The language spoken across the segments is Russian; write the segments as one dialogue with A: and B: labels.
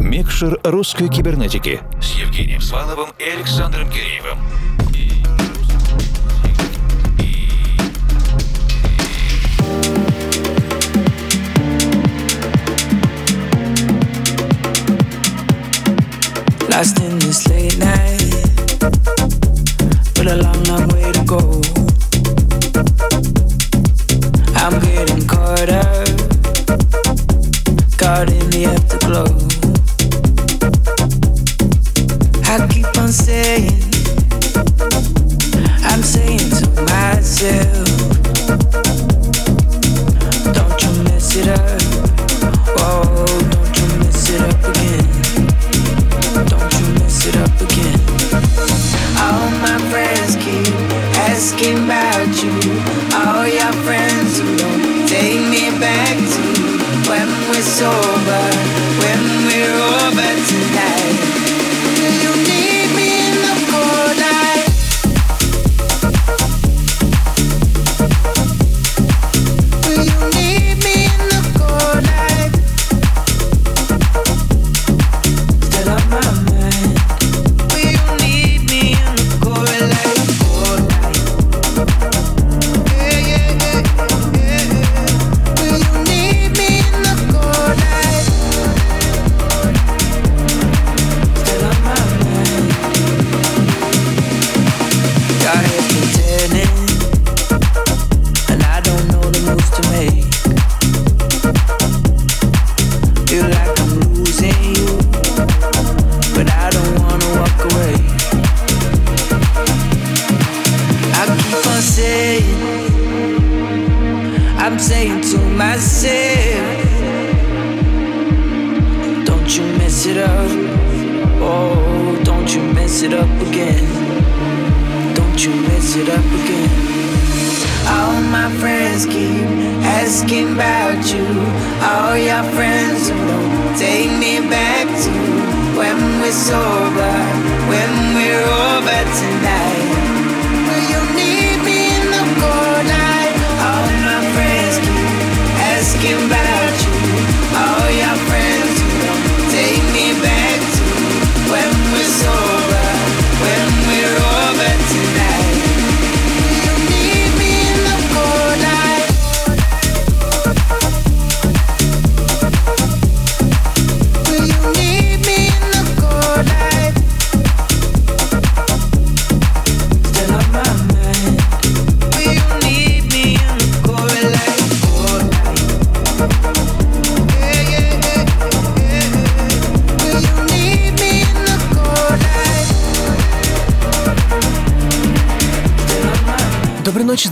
A: Микшер русской кибернетики с Евгением Сваловым и Александром Киреевым.
B: Lost in this late night, but a long, long way to go. I'm getting caught up, caught in the afterglow. I keep on saying, I'm saying to myself, don't you mess it up, oh, don't you mess it up again. Don't you mess it up again. All my friends keep asking about you. All your friends who don't take me back to when we're sober, when we're over tonight. I'm saying to myself, don't you mess it up, oh, don't you mess it up again, don't you mess it up again. All my friends keep asking about you. All your friends don't take me back to when we're sober, when we're over tonight. looking back.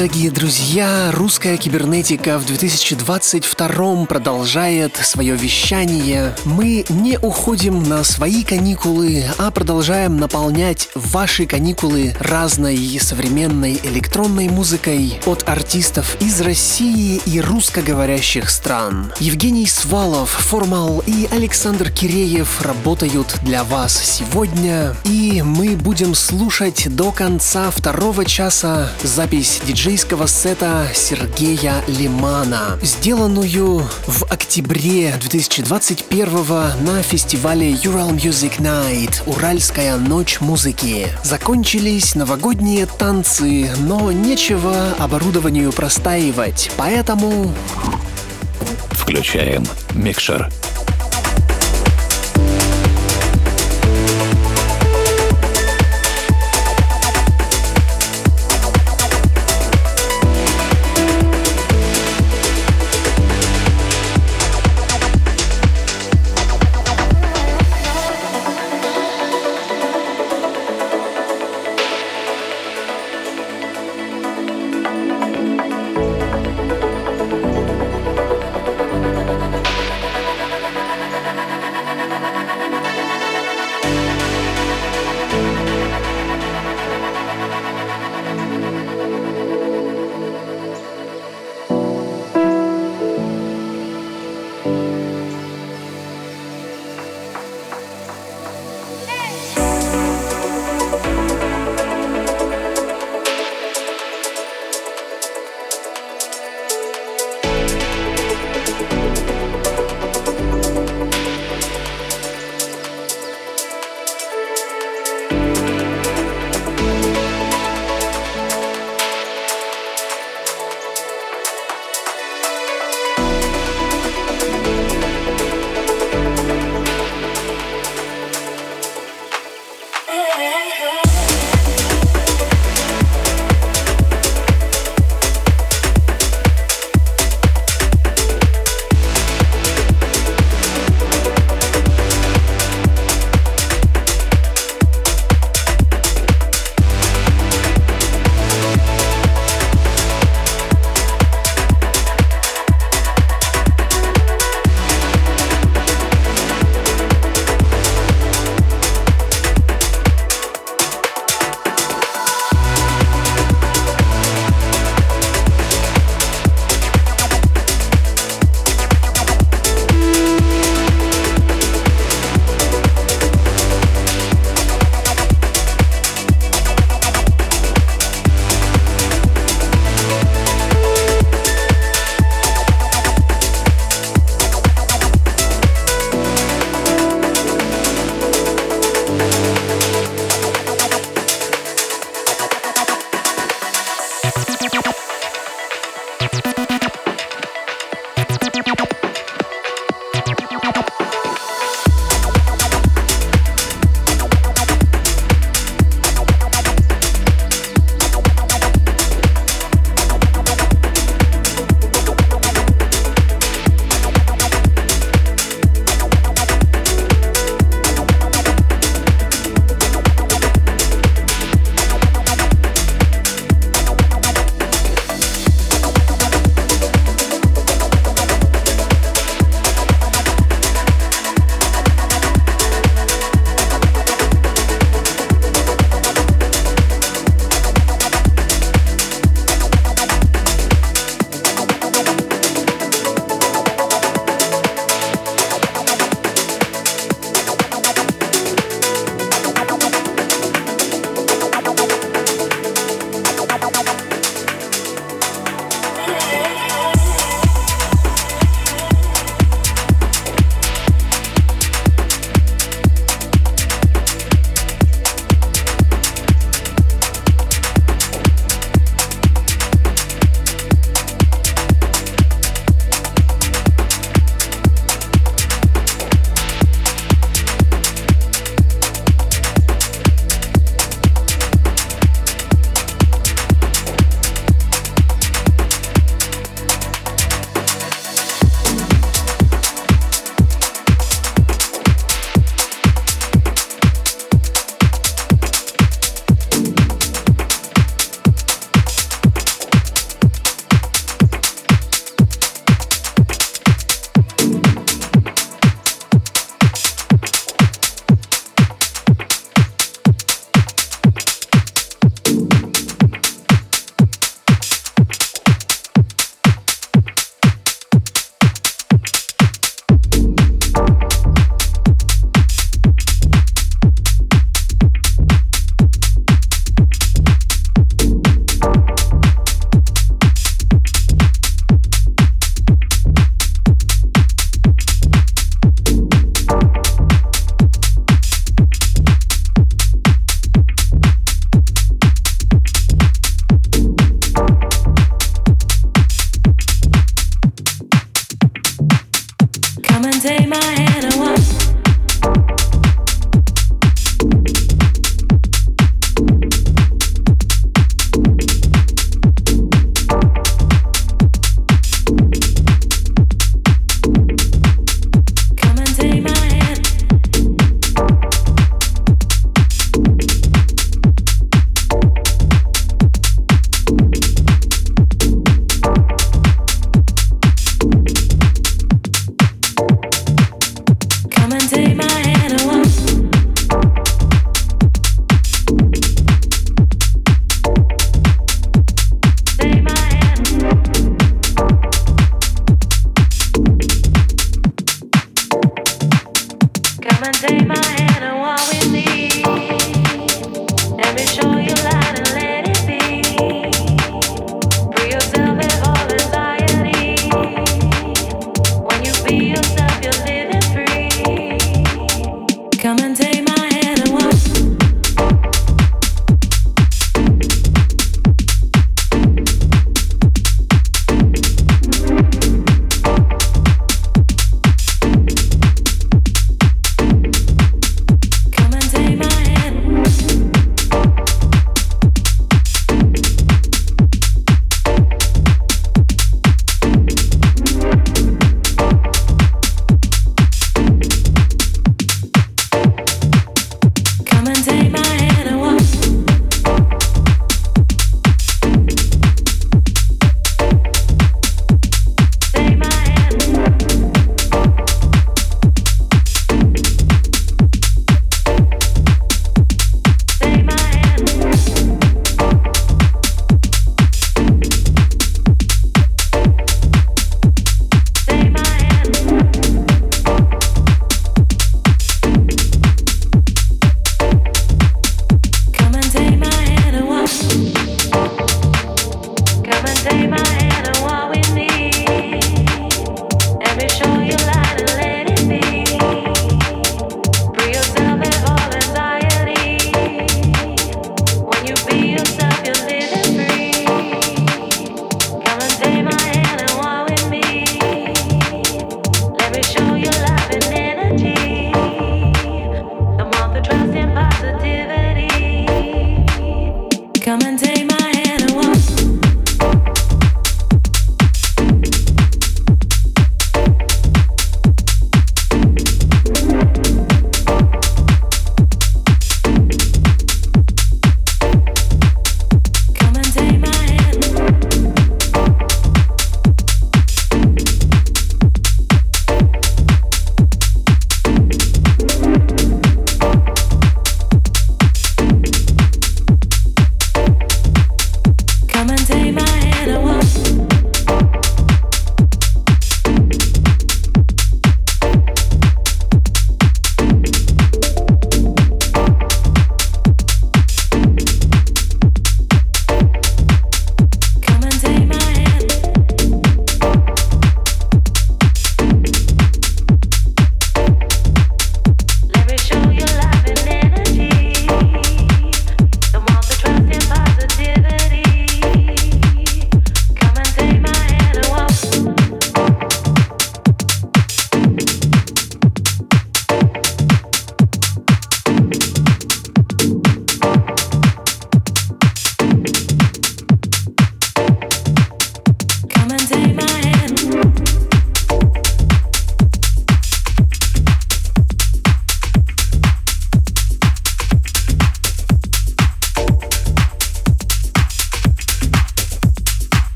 C: Дорогие друзья! Русская кибернетика в 2022 продолжает свое вещание. Мы не уходим на свои каникулы, а продолжаем наполнять ваши каникулы разной современной электронной музыкой от артистов из России и русскоговорящих стран. Евгений Свалов, Формал и Александр Киреев работают для вас сегодня, и мы будем слушать до конца второго часа запись диджейского сета Сергея Лимана, сделанную в октябре 2021 на фестивале Ural Music Night Уральская ночь музыки. Закончились новогодние танцы, но нечего оборудованию простаивать, поэтому
A: Включаем микшер.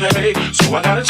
D: So I gotta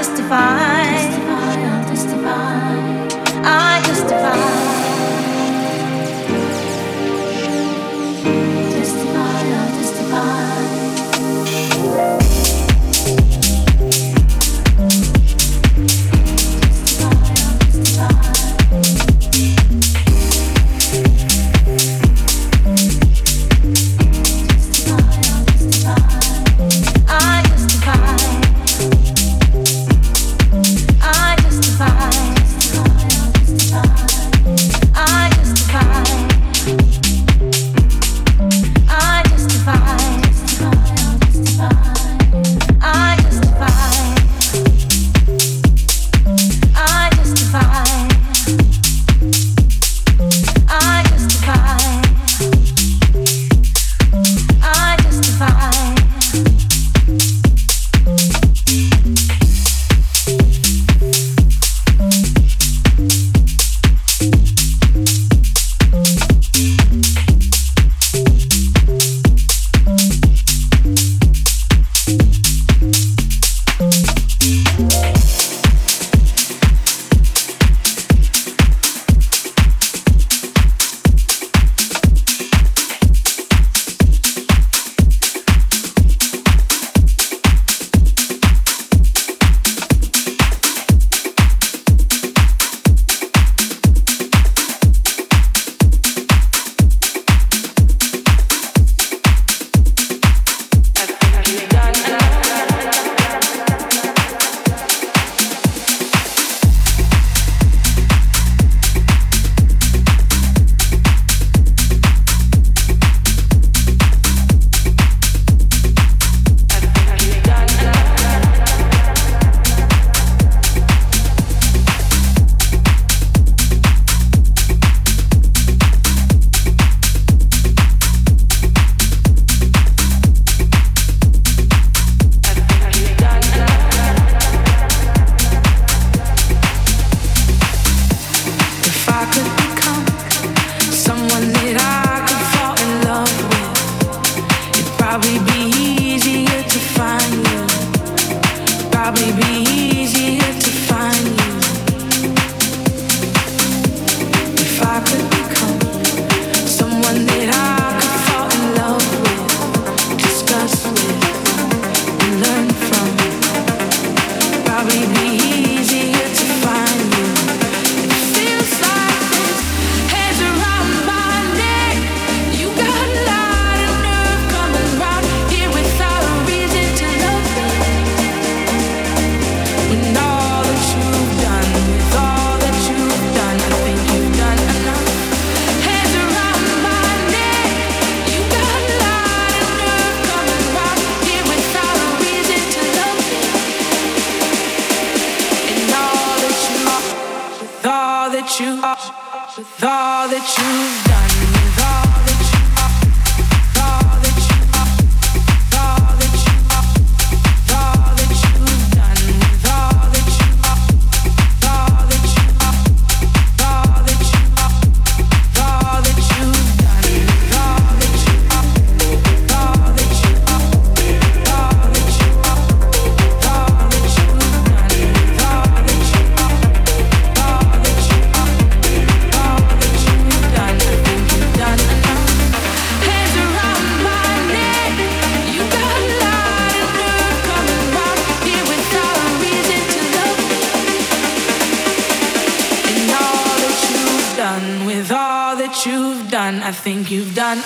E: testify.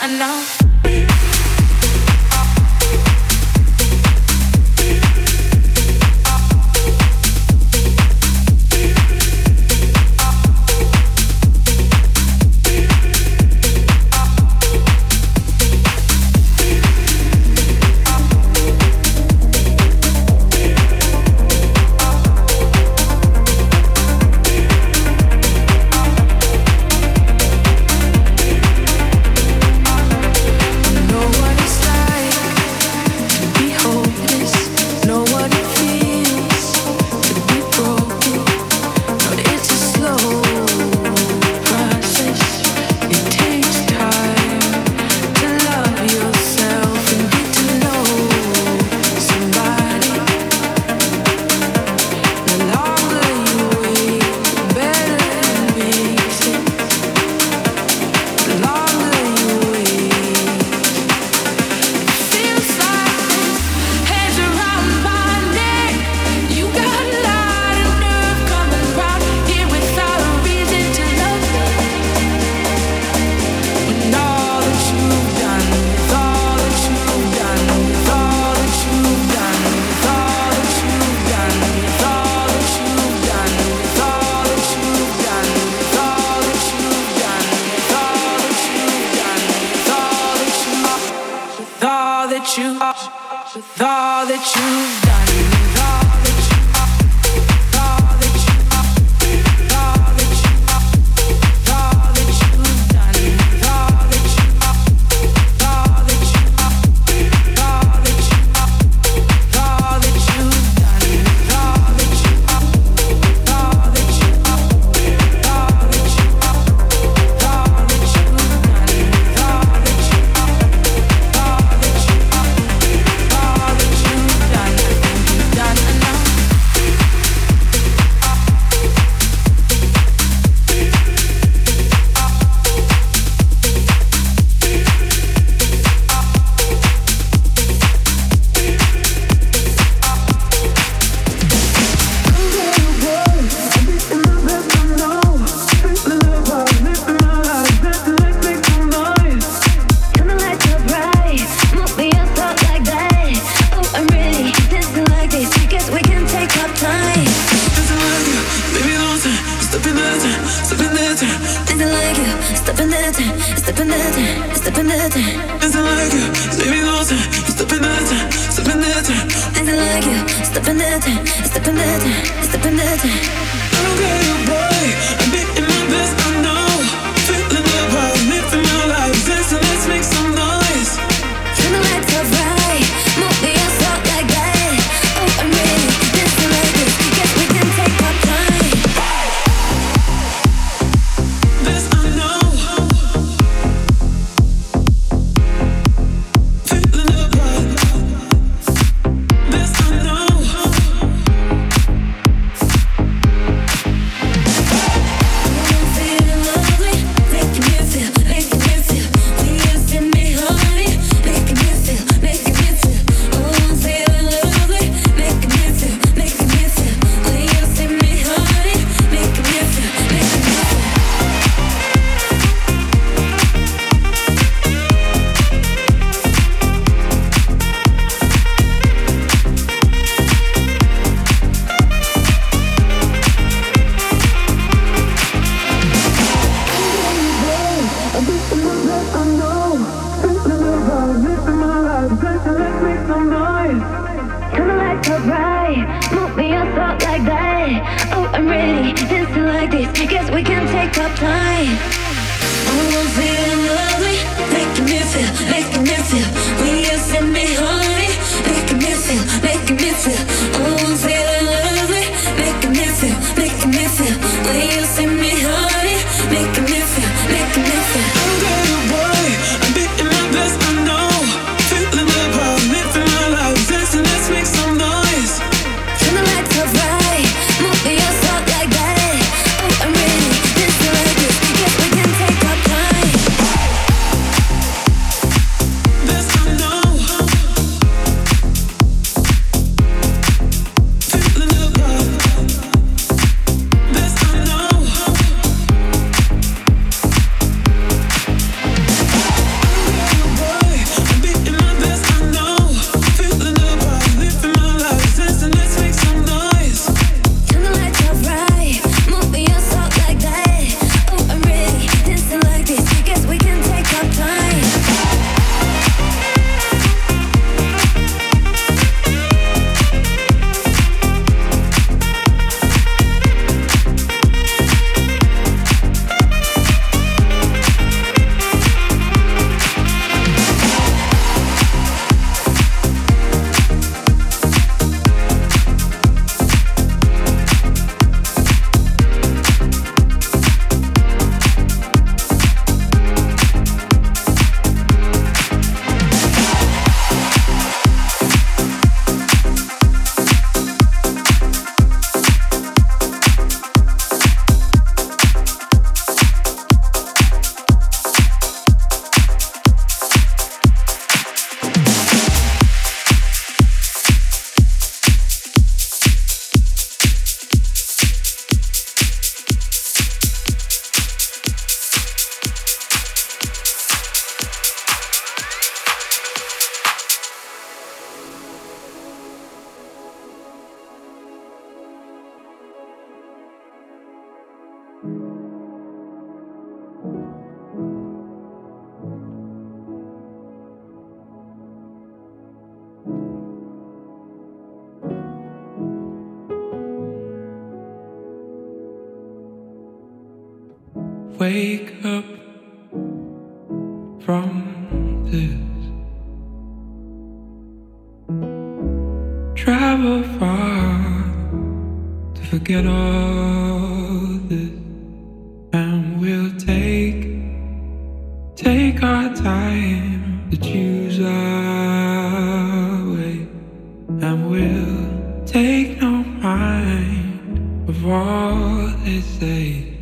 E: and you, with all
F: that
E: you've done.
G: wake up from this. Travel far to forget all this, and we'll take take our time to choose our way, and we'll take no mind of all they say.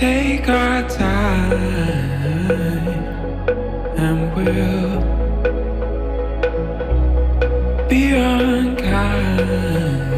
G: take our time and we'll be unkind.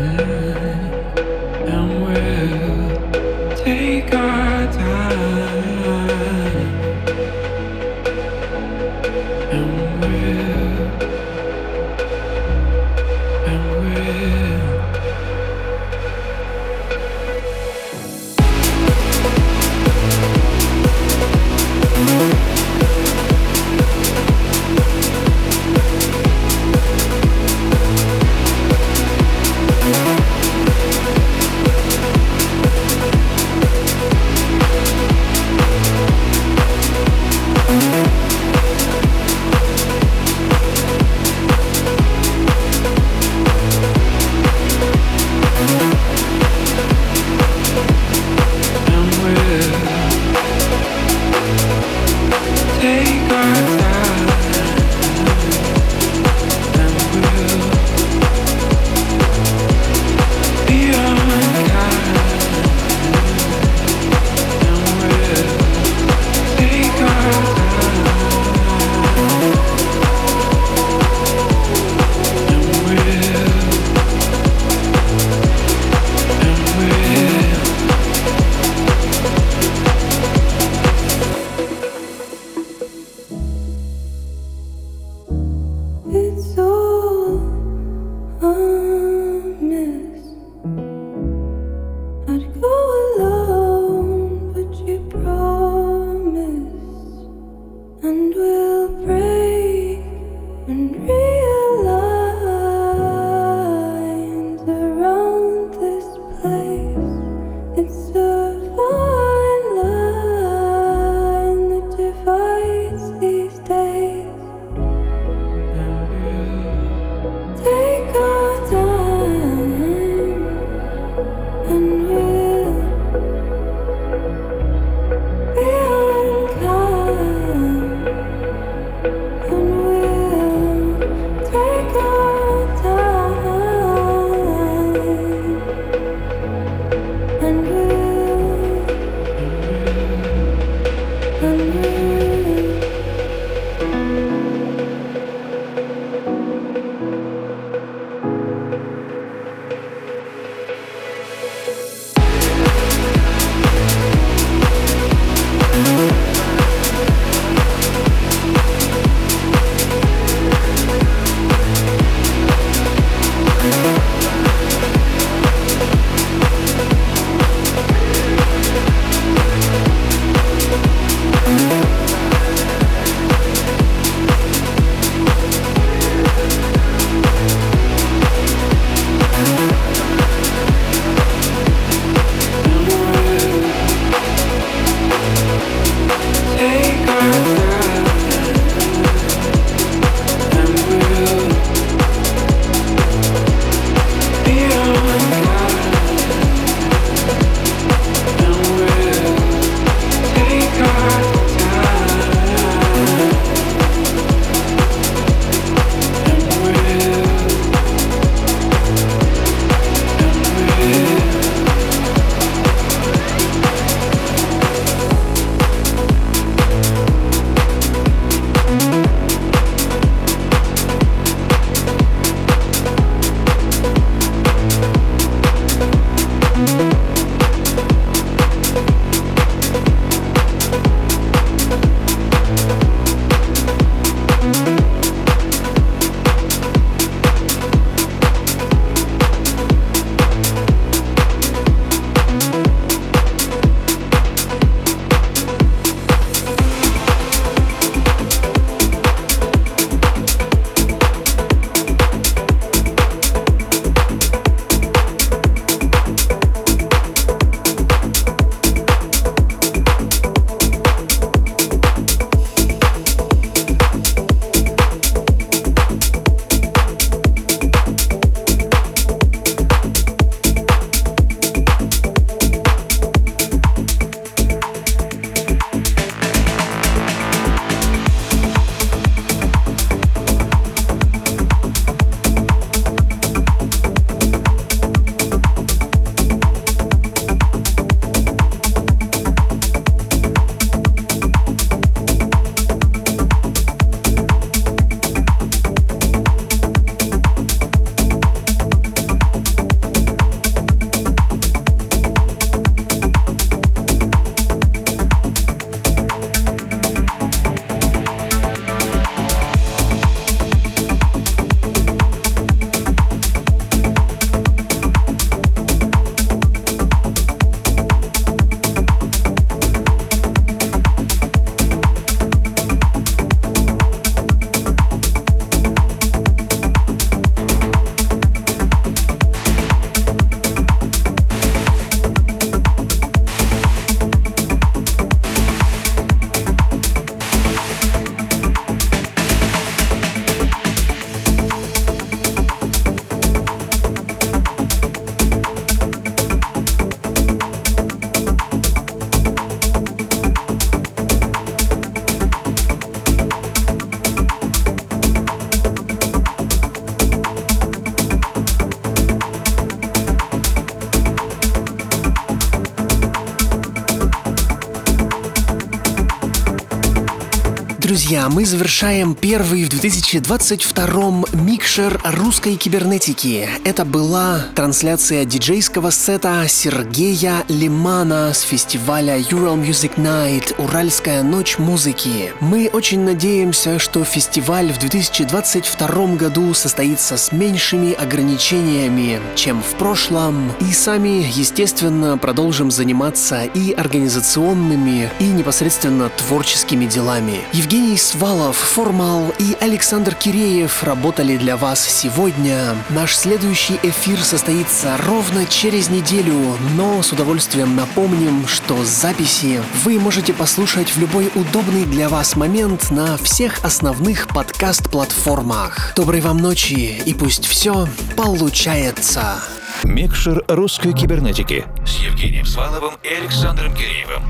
C: Друзья, мы завершаем первый в 2022 микшер русской кибернетики. Это была трансляция диджейского сета Сергея Лимана с фестиваля Ural Music Night «Уральская ночь музыки». Мы очень надеемся, что фестиваль в 2022 году состоится с меньшими ограничениями, чем в прошлом, и сами, естественно, продолжим заниматься и организационными, и непосредственно творческими делами. Евгений Свалов, Формал и Александр Киреев работали для вас сегодня. Наш следующий эфир состоится ровно через неделю, но с удовольствием напомним, что записи вы можете послушать в любой удобный для вас момент на всех основных подкаст-платформах. Доброй вам ночи и пусть все получается.
A: Микшер русской кибернетики с Евгением Сваловым и Александром Киреевым.